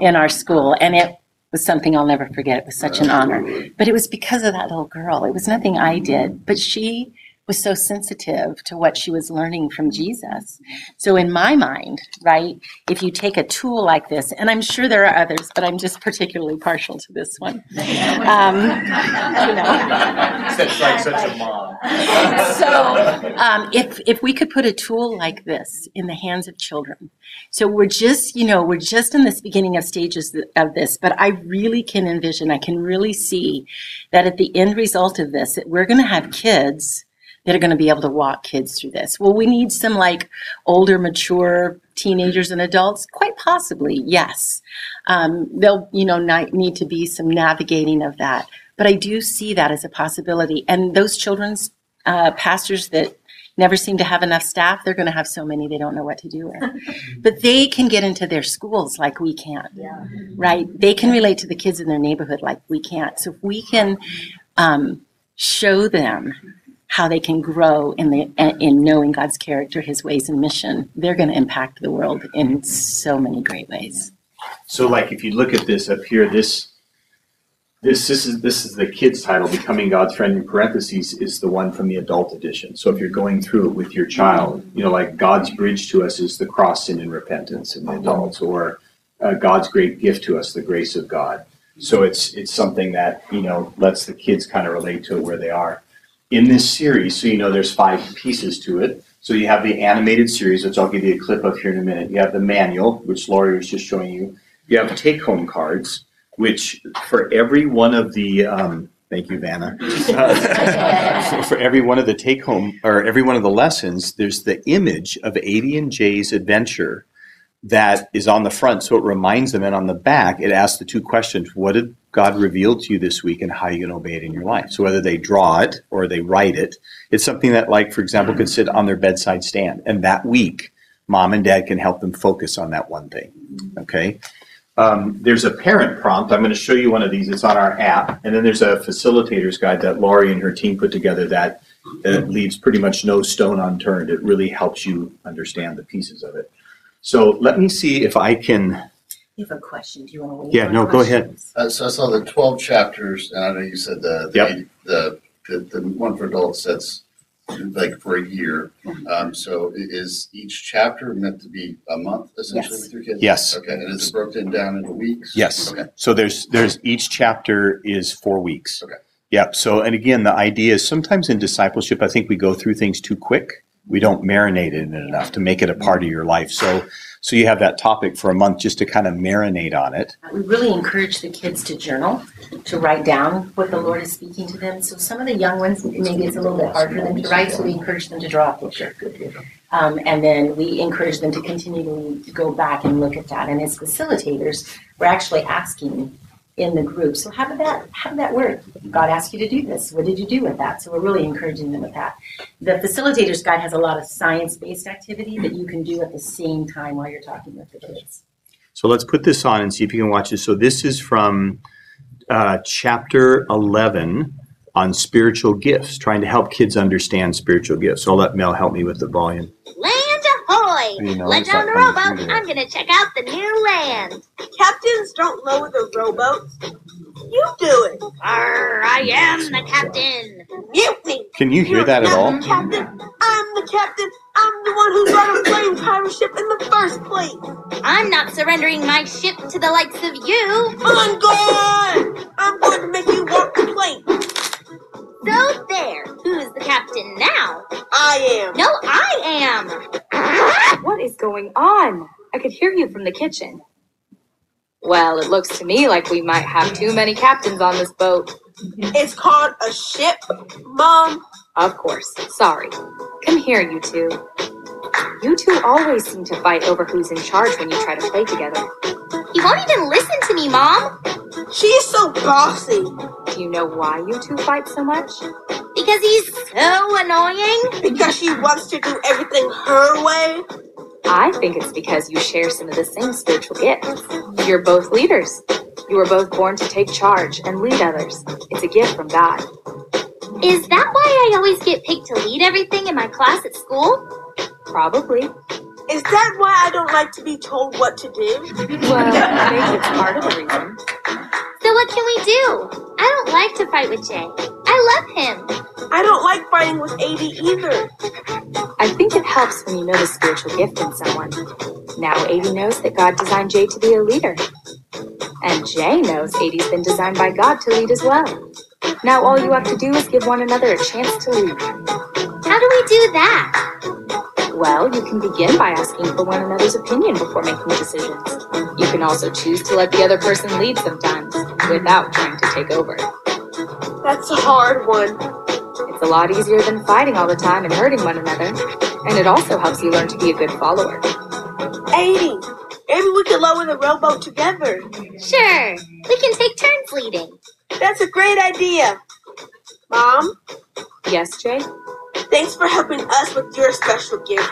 in our school, and it was something I'll never forget. It was such an honor, but it was because of that little girl. It was nothing I did, but she was so sensitive to what she was learning from Jesus. So, in my mind, right, if you take a tool like this, and I'm sure there are others, but I'm just particularly partial to this one. Um, you know.
That's like such a mom.
So, um, if if we could put a tool like this in the hands of children, so we're just, you know, we're just in this beginning of stages of this, but I really can envision, I can really see that at the end result of this, that we're going to have kids that are going to be able to walk kids through this. Well, we need some like older, mature teenagers and adults? Quite possibly, yes. Um, there'll, you know, need to be some navigating of that. But I do see that as a possibility. And those children's uh, pastors that never seem to have enough staff, they're going to have so many they don't know what to do with. <laughs> but they can get into their schools like we can't, right? They can relate to the kids in their neighborhood like we can't. So if we can um, show them how they can grow in the in knowing God's character, His ways, and mission, they're going to impact the world in so many great ways.
So, like, if you look at this up here, this this this is this is the kids title, "Becoming God's Friend." In parentheses is the one from the adult edition. So, if you're going through it with your child, you know, like God's bridge to us is the cross, sin, and repentance in the adults, or uh, God's great gift to us, the grace of God. So it's it's something that you know lets the kids kind of relate to it where they are in this series, so you know there's five pieces to it. So you have the animated series, which I'll give you a clip of here in a minute. You have the manual, which Lauri was just showing you. You have take home cards, which for every one of the, um, thank you, Vanna. Uh, <laughs> for every one of the take home, or every one of the lessons, there's the image of Adi and Jay's adventure that is on the front. So it reminds them, and on the back, it asks the two questions What did God revealed to you this week, and how you can obey it in your life? So whether they draw it or they write it, it's something that, like, for example, could sit on their bedside stand. And that week, mom and dad can help them focus on that one thing. Okay. Um, there's a parent prompt. I'm going to show you one of these. It's on our app. And then there's a facilitator's guide that Lauri and her team put together that uh, leaves pretty much no stone unturned. It really helps you understand the pieces of it. So let me see if I can.
You have a question. Do you want to wait?
Yeah,
for
no, go ahead.
questions?
Uh, so I saw the twelve chapters, and I know you said the, the,
Yep.
the, the, the one for adults that's like for a year. Um, so i- is each chapter meant to be a month essentially
Yes.
with your kids?
Yes.
Okay, and is it broken down into weeks?
Yes.
Okay,
So there's there's each chapter is four weeks.
Okay.
Yep. So, and again, the idea is sometimes in discipleship, I think we go through things too quick. We don't marinate in it enough to make it a part of your life. So, so you have that topic for a month just to kind of marinate on it.
We really encourage the kids to journal, to write down what the Lord is speaking to them. So some of the young ones, maybe it's a little bit hard for them to write, so we encourage them to draw a picture. Um, and then we encourage them to continually to go back and look at that. And as facilitators, we're actually asking in the group, so how did that how did that work? God asked you to do this. What did you do with that? So we're really encouraging them with that. The facilitator's guide has a lot of science-based activity that you can do at the same time while you're talking with the kids.
So let's put this on and see if you can watch this. So this is from uh, chapter 11 on spiritual gifts, trying to help kids understand spiritual gifts. So I'll let Mel help me with the volume.
Land ahoy!
You know,
Let
it's
down the
the
rowboat.
computer.
I'm gonna check out the new land.
Captains don't lower the rowboats. You do it.
Arr, I am the captain.
Mutiny.
Can you hear that at all?
The captain. I'm the captain. I'm the one who brought a flame pirate ship in the first place.
I'm not surrendering my ship to the likes of you.
I'm going. I'm going to make you walk the plank.
So there. Who's the captain now?
I am.
No, I am.
What is going on? I could hear you from the kitchen. Well, it looks to me like we might have too many captains on this boat.
It's called a ship, Mom.
Of course. Sorry. Come here, you two. You two always seem to fight over who's in charge when you try to play together.
He won't even listen to me, Mom.
She's so bossy.
Do you know why you two fight so much?
Because he's so annoying.
Because she wants to do everything her way.
I think it's because you share some of the same spiritual gifts. You're both leaders. You were both born to take charge and lead others. It's a gift from God.
Is that why I always get picked to lead everything in my class at school?
Probably.
Is that why I don't like to be told what to do?
Well, maybe it's part of the reason.
So what can we do? I don't like to fight with Jay. I love him.
I don't like fighting with Adi either.
I think it helps when you know the spiritual gift in someone. Now Adi knows that God designed Jay to be a leader. And Jay knows Adi's been designed by God to lead as well. Now all you have to do is give one another a chance to lead.
How do we do that?
Well, you can begin by asking for one another's opinion before making decisions. You can also choose to let the other person lead sometimes, without trying to take over.
That's a hard one.
It's a lot easier than fighting all the time and hurting one another. And it also helps you learn to be a good follower.
Adi. Maybe we could lower the rowboat together.
Sure. We can take turns leading.
That's a great idea. Mom,
Yes, Jay?
Thanks for helping us with your special gift.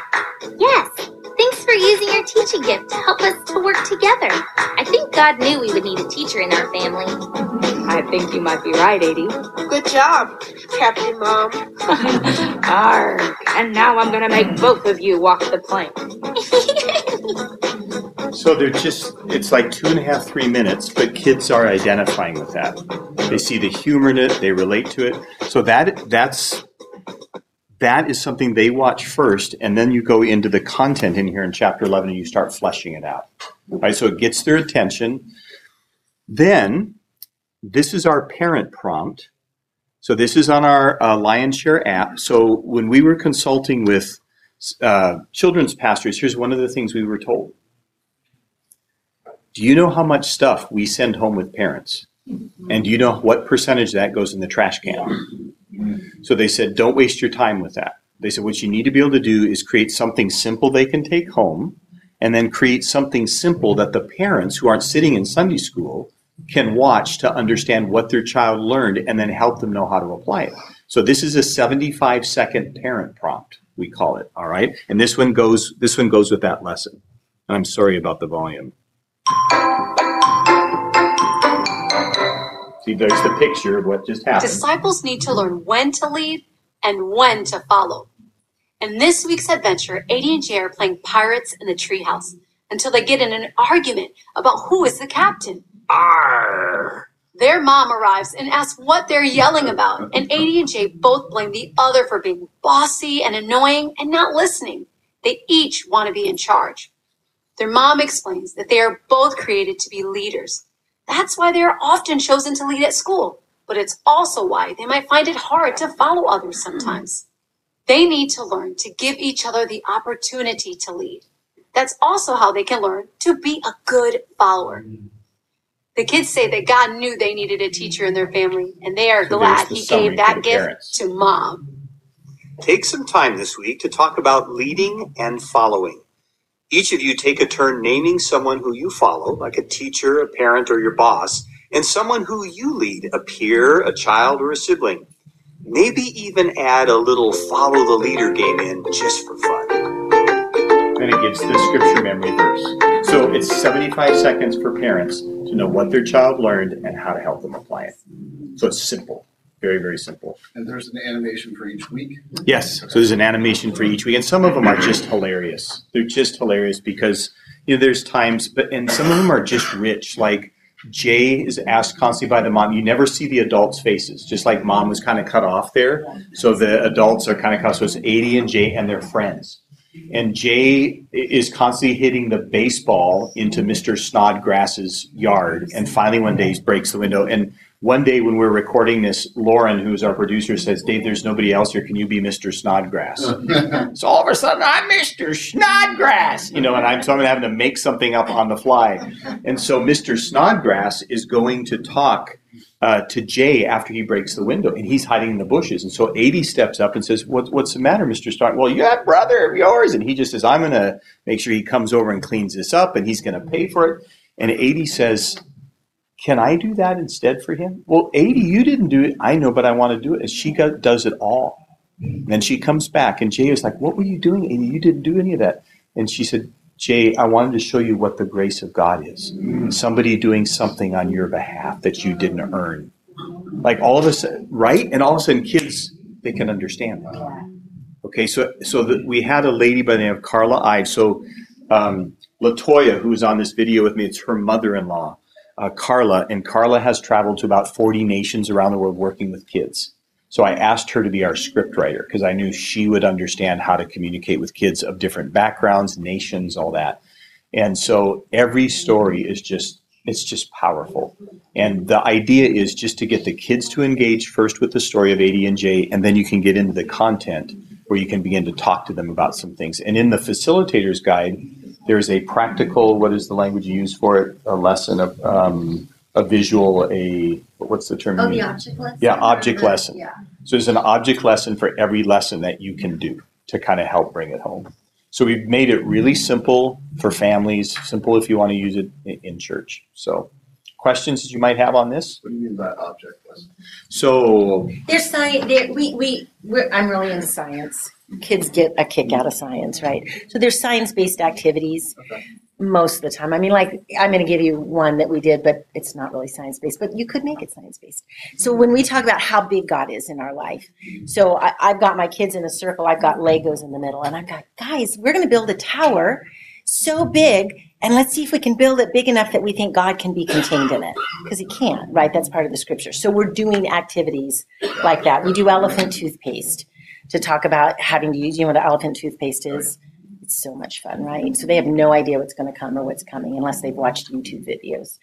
Yes. Thanks for using your teaching gift to help us to work together. I think God knew we would need a teacher in our family.
I think you might be right, Adi.
Good job, Captain Mom. <laughs>
Arg. And now I'm gonna make both of you walk the plank. <laughs>
So they're just, it's like two and a half, three minutes, but kids are identifying with that. They see the humor in it, they relate to it. So that that's that is something they watch first, and then you go into the content in here in chapter 11 and you start fleshing it out. Right? So it gets their attention. Then this is our parent prompt. So this is on our uh, Lionshare app. So when we were consulting with uh, children's pastors, here's one of the things we were told. Do you know how much stuff we send home with parents? And do you know what percentage that goes in the trash can? So they said, don't waste your time with that. They said, what you need to be able to do is create something simple they can take home, and then create something simple that the parents who aren't sitting in Sunday school can watch to understand what their child learned and then help them know how to apply it. So this is a 75 second parent prompt, we call it. All right. And this one goes this one goes with that lesson. I'm sorry about the volume. See, there's the picture of what just happened.
Disciples need to learn when to lead and when to follow. In this week's adventure, Adi and Jay are playing pirates in the treehouse until they get in an argument about who is the captain. Arr! Their mom arrives and asks what they're yelling about, and Adi and Jay both blame the other for being bossy and annoying and not listening. They each want to be in charge. Their mom explains that they are both created to be leaders. That's why they are often chosen to lead at school. but it's also why they might find it hard to follow others sometimes. They need to learn to give each other the opportunity to lead. That's also how they can learn to be a good follower. The kids say that God knew they needed a teacher in their family, and they are
So
glad
the
He gave that gift
parents.
to mom.
Take some time this week to talk about leading and following. Each of you take a turn naming someone who you follow, like a teacher, a parent, or your boss, and someone who you lead, a peer, a child, or a sibling. Maybe even add a little follow the leader game in just for fun.
Then it gives the scripture memory verse. So it's 75 seconds for parents to know what their child learned and how to help them apply it. So it's simple, very, very simple.
And there's an animation for each week.
Yes, so there's an animation for each week, and some of them are just hilarious. They're just hilarious because you know there's times, but and some of them are just rich. Like Jay is asked constantly by the mom. You never see the adults' faces, just like mom was kind of cut off there. So the adults are kind of cut. So it's Adi and Jay and their friends. And Jay is constantly hitting the baseball into Mr. Snodgrass's yard. And finally, one day, he breaks the window. And one day, when we're recording this, Lauren, who's our producer, says, Dave, there's nobody else here. Can you be Mr. Snodgrass? <laughs> so all of a sudden, I'm Mr. Snodgrass, you know, and I'm, so I'm having to have to make something up on the fly. And so Mr. Snodgrass is going to talk uh, to Jay after he breaks the window, and he's hiding in the bushes. And so Adi steps up and says, what, "What's the matter, Mister Stark?" Well, you that brother of yours, and he just says, "I'm going to make sure he comes over and cleans this up, and he's going to pay for it." And Adi says, "Can I do that instead for him?" Well, Adi, you didn't do it. I know, but I want to do it. And she got, does it all. And she comes back, and Jay is like, "What were you doing, Adi? You didn't do any of that." And she said, Jay, I wanted to show you what the grace of God is. Somebody doing something on your behalf that you didn't earn. Like all of a sudden, right? And all of a sudden, kids, they can understand. Okay, so so the, we had a lady by the name of Carla Ives. So um, Latoya, who's on this video with me, it's her mother-in-law, uh, Carla, and Carla has traveled to about 40 nations around the world working with kids. So I asked her to be our script writer because I knew she would understand how to communicate with kids of different backgrounds, nations, all that. And so every story is just it's just powerful. And the idea is just to get the kids to engage first with the story of Adi and Jay, and then you can get into the content where you can begin to talk to them about some things. And in the facilitator's guide, there's a practical, what is the language you use for it? A lesson, of um, a visual, a what's the term?
Oh,
you
the
use?
object lesson?
Yeah, object
the-
lesson.
Yeah.
So there's an object lesson for every lesson that you can do to kind of help bring it home. So we've made it really simple for families, simple if you want to use it in, in church. So questions that you might have on this?
What do you mean by object lesson?
So
There's science. There, we we we're, I'm really into science. Kids get a kick out of science, right? So there's science-based activities most of the time. I mean, like I'm going to give you one that we did, but it's not really science-based. But you could make it science-based. So when we talk about how big God is in our life, so I, I've got my kids in a circle. I've got Legos in the middle, and I've got guys. We're going to build a tower so big and let's see if we can build it big enough that we think God can be contained in it. Because he can't, right? That's part of the scripture. So we're doing activities like that. We do elephant toothpaste to talk about having to use, you know what elephant toothpaste is? It's so much fun, right? So they have no idea what's going to come or what's coming unless they've watched YouTube videos.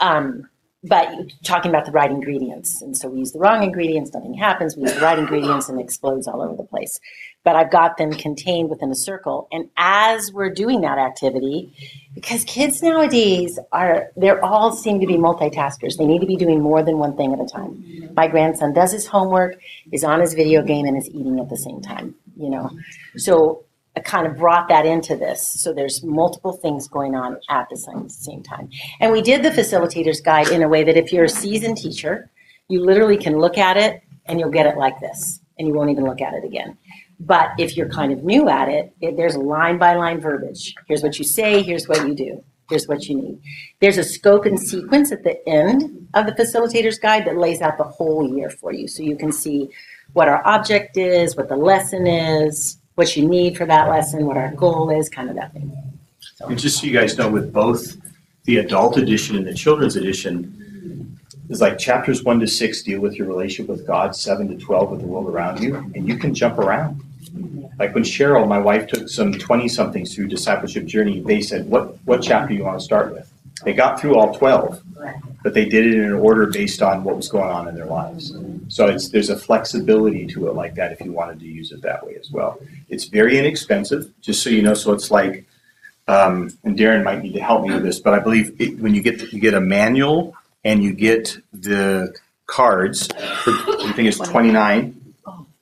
Um, but talking about the right ingredients. And so we use the wrong ingredients, nothing happens. We use the right ingredients and it explodes all over the place. But I've got them contained within a circle. And as we're doing that activity, because kids nowadays are, they're all seem to be multitaskers. They need to be doing more than one thing at a time. My grandson does his homework, is on his video game, and is eating at the same time, you know? So I kind of brought that into this. So there's multiple things going on at the same, same time. And we did the facilitator's guide in a way that if you're a seasoned teacher, you literally can look at it and you'll get it like this, and you won't even look at it again. But if you're kind of new at it, it there's line by line verbiage. Here's what you say, here's what you do, here's what you need. There's a scope and sequence at the end of the facilitator's guide that lays out the whole year for you. So you can see what our object is, what the lesson is, what you need for that lesson, what our goal is, kind of that thing.
And just so you guys know, with both the adult edition and the children's edition, is like chapters one to six deal with your relationship with God, seven to twelve with the world around you, and you can jump around. Like when Cheryl, my wife, took some twenty somethings through discipleship journey, they said, "What what chapter you want to start with?" They got through all 12, but they did it in an order based on what was going on in their lives. So it's there's a flexibility to it like that if you wanted to use it that way as well. It's very inexpensive, just so you know. So it's like, um, and Darren might need to help me with this, but I believe it, when you get you get a manual and you get the cards, for, I think it's 29.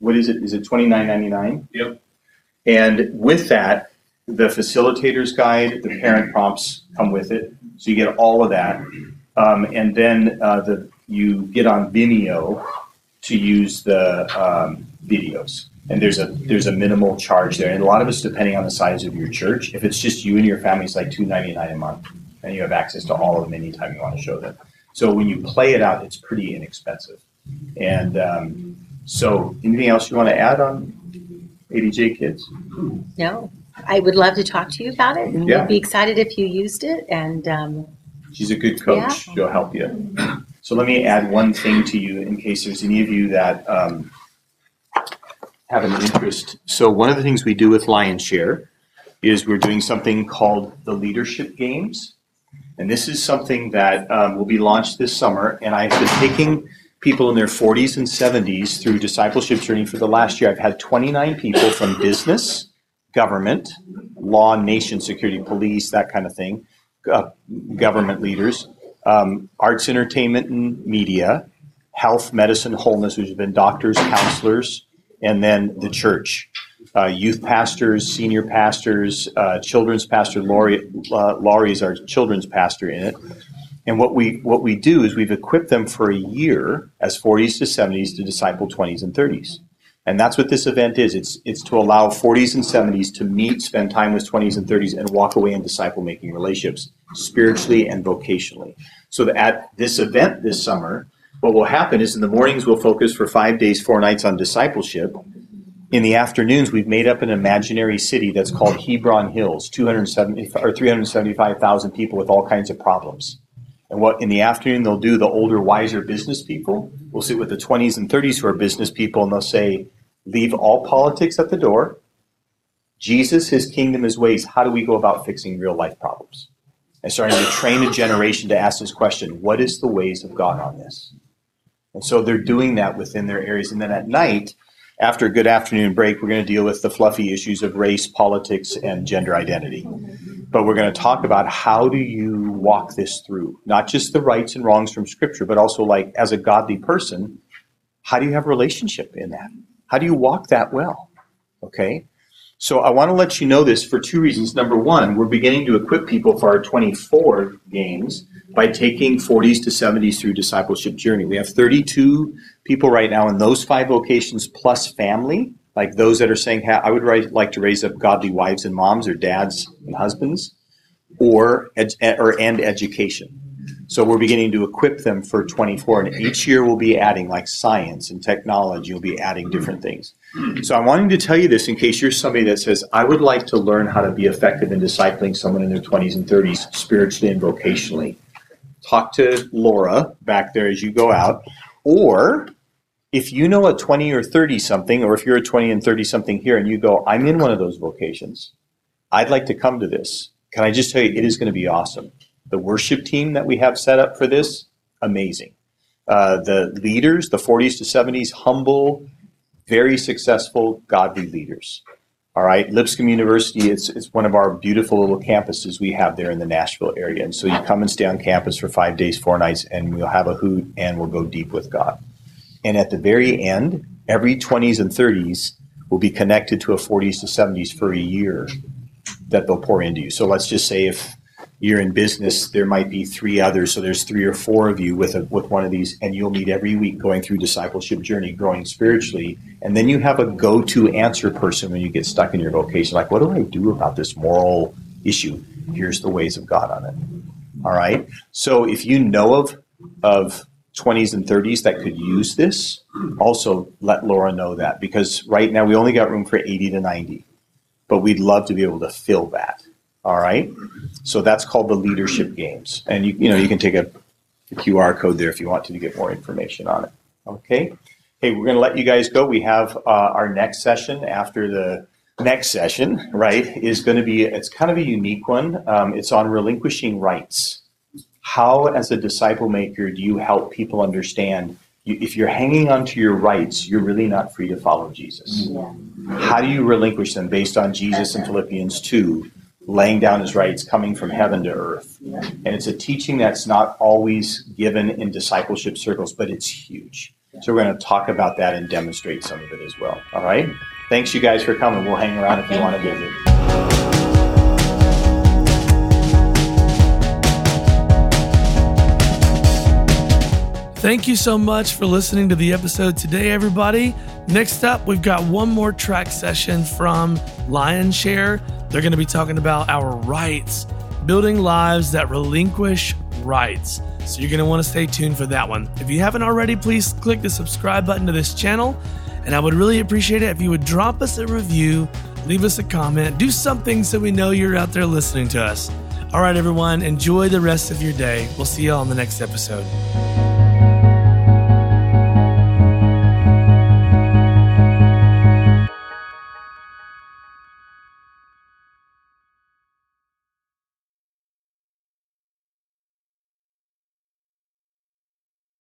What is it? Is it 29.99?
Yep.
And with that, the facilitator's guide, the parent prompts come with it, so you get all of that. Um, and then uh, the you get on Vimeo to use the um, videos. And there's a there's a minimal charge there, and a lot of it's depending on the size of your church. If it's just you and your family, it's like two ninety nine a month, and you have access to all of them anytime you want to show them. So when you play it out, it's pretty inexpensive. And um, so, anything else you want to add on ADJ Kids?
No, I would love to talk to you about it, and
Yeah.
we'd be excited if you used it. And um,
She's a good coach. She'll help you. So let me add one thing to you in case there's any of you that um, have an interest. So one of the things we do with Lionshare is we're doing something called the Leadership Games. And this is something that um, will be launched this summer. And I've been taking people in their 40s and 70s through discipleship journey for the last year. I've had 29 people from business, government, law, nation security, police, that kind of thing, uh, government leaders, um, arts, entertainment, and media, health, medicine, wholeness, which have been doctors, counselors, and then the church. Uh, youth pastors, senior pastors, uh, children's pastor. Lauri, uh, Lauri is our children's pastor in it. And what we what we do is we've equipped them for a year as 40s to 70s to disciple 20s and 30s. And that's what this event is. It's it's to allow 40s and 70s to meet, spend time with 20s and 30s, and walk away in disciple making relationships, spiritually and vocationally. So at this event this summer, what will happen is in the mornings we'll focus for five days, four nights on discipleship. In the afternoons, we've made up an imaginary city that's called Hebron Hills, 270 or 375,000 people with all kinds of problems. And what in the afternoon they'll do, the older, wiser business people will sit with the 20s and 30s who are business people, and they'll say, leave all politics at the door. Jesus, his kingdom, his ways. How do we go about fixing real life problems? And starting to train a generation to ask this question what is the ways of God on this? And so they're doing that within their areas. And then at night, after a good afternoon break, we're going to deal with the fluffy issues of race, politics, and gender identity. But we're going to talk about how do you walk this through, not just the rights and wrongs from Scripture, but also like as a godly person, how do you have a relationship in that? How do you walk that well? Okay. So I want to let you know this for two reasons. Number one, we're beginning to equip people for our 24 games by taking 40s to 70s through discipleship journey. We have 32 people right now in those five vocations plus family, like those that are saying, "Ha- I would like to raise up godly wives and moms or dads and husbands, or ed- or and education. So we're beginning to equip them for 24, and each year we'll be adding like science and technology. We'll be adding different things. So I'm wanting to tell you this in case you're somebody that says, I would like to learn how to be effective in discipling someone in their 20s and 30s, spiritually and vocationally. Talk to Laura back there as you go out. Or if you know a 20 or 30 something, or if you're a 20 and 30 something here and you go, I'm in one of those vocations, I'd like to come to this. Can I just tell you, it is going to be awesome. The worship team that we have set up for this, amazing. Uh, the leaders, the 40s to 70s, humble, very successful, godly leaders. All right, Lipscomb University, it's, it's one of our beautiful little campuses we have there in the Nashville area. And so you come and stay on campus for five days, four nights, and we'll have a hoot and we'll go deep with God. And at the very end, every 20s and 30s will be connected to a 40s to 70s for a year that they'll pour into you. So let's just say if you're in business, there might be three others. So there's three or four of you with a, with one of these, and you'll meet every week going through discipleship journey, growing spiritually, and then you have a go-to answer person when you get stuck in your vocation. Like, what do I do about this moral issue? Here's the ways of God on it. All right. So if you know of of 20s and 30s that could use this, also let Laura know that because right now we only got room for 80 to 90, but we'd love to be able to fill that. All right. So that's called the leadership games. And you, you know, you can take a, a QR code there if you want to, to get more information on it. Okay. Hey, we're going to let you guys go. We have uh, our next session after the next session, right, is going to be, it's kind of a unique one. Um, it's on relinquishing rights. how, as a disciple maker, do you help people understand you, if you're hanging on to your rights, you're really not free to follow Jesus? How do you relinquish them based on Jesus in Philippians 2, laying down his rights, coming from heaven to earth? And it's a teaching that's not always given in discipleship circles, but it's huge. So we're going to talk about that and demonstrate some of it as well. All right? Thanks, you guys, for coming. We'll hang around if you want to visit.
Thank you so much for listening to the episode today, everybody. Next up, we've got one more track session from Lionshare. They're going to be talking about our rights, building lives that relinquish rights. So you're going to want to stay tuned for that one. If you haven't already, please click the subscribe button to this channel. And I would really appreciate it if you would drop us a review, leave us a comment, do something so we know you're out there listening to us. All right, everyone, enjoy the rest of your day. We'll see you all on the next episode.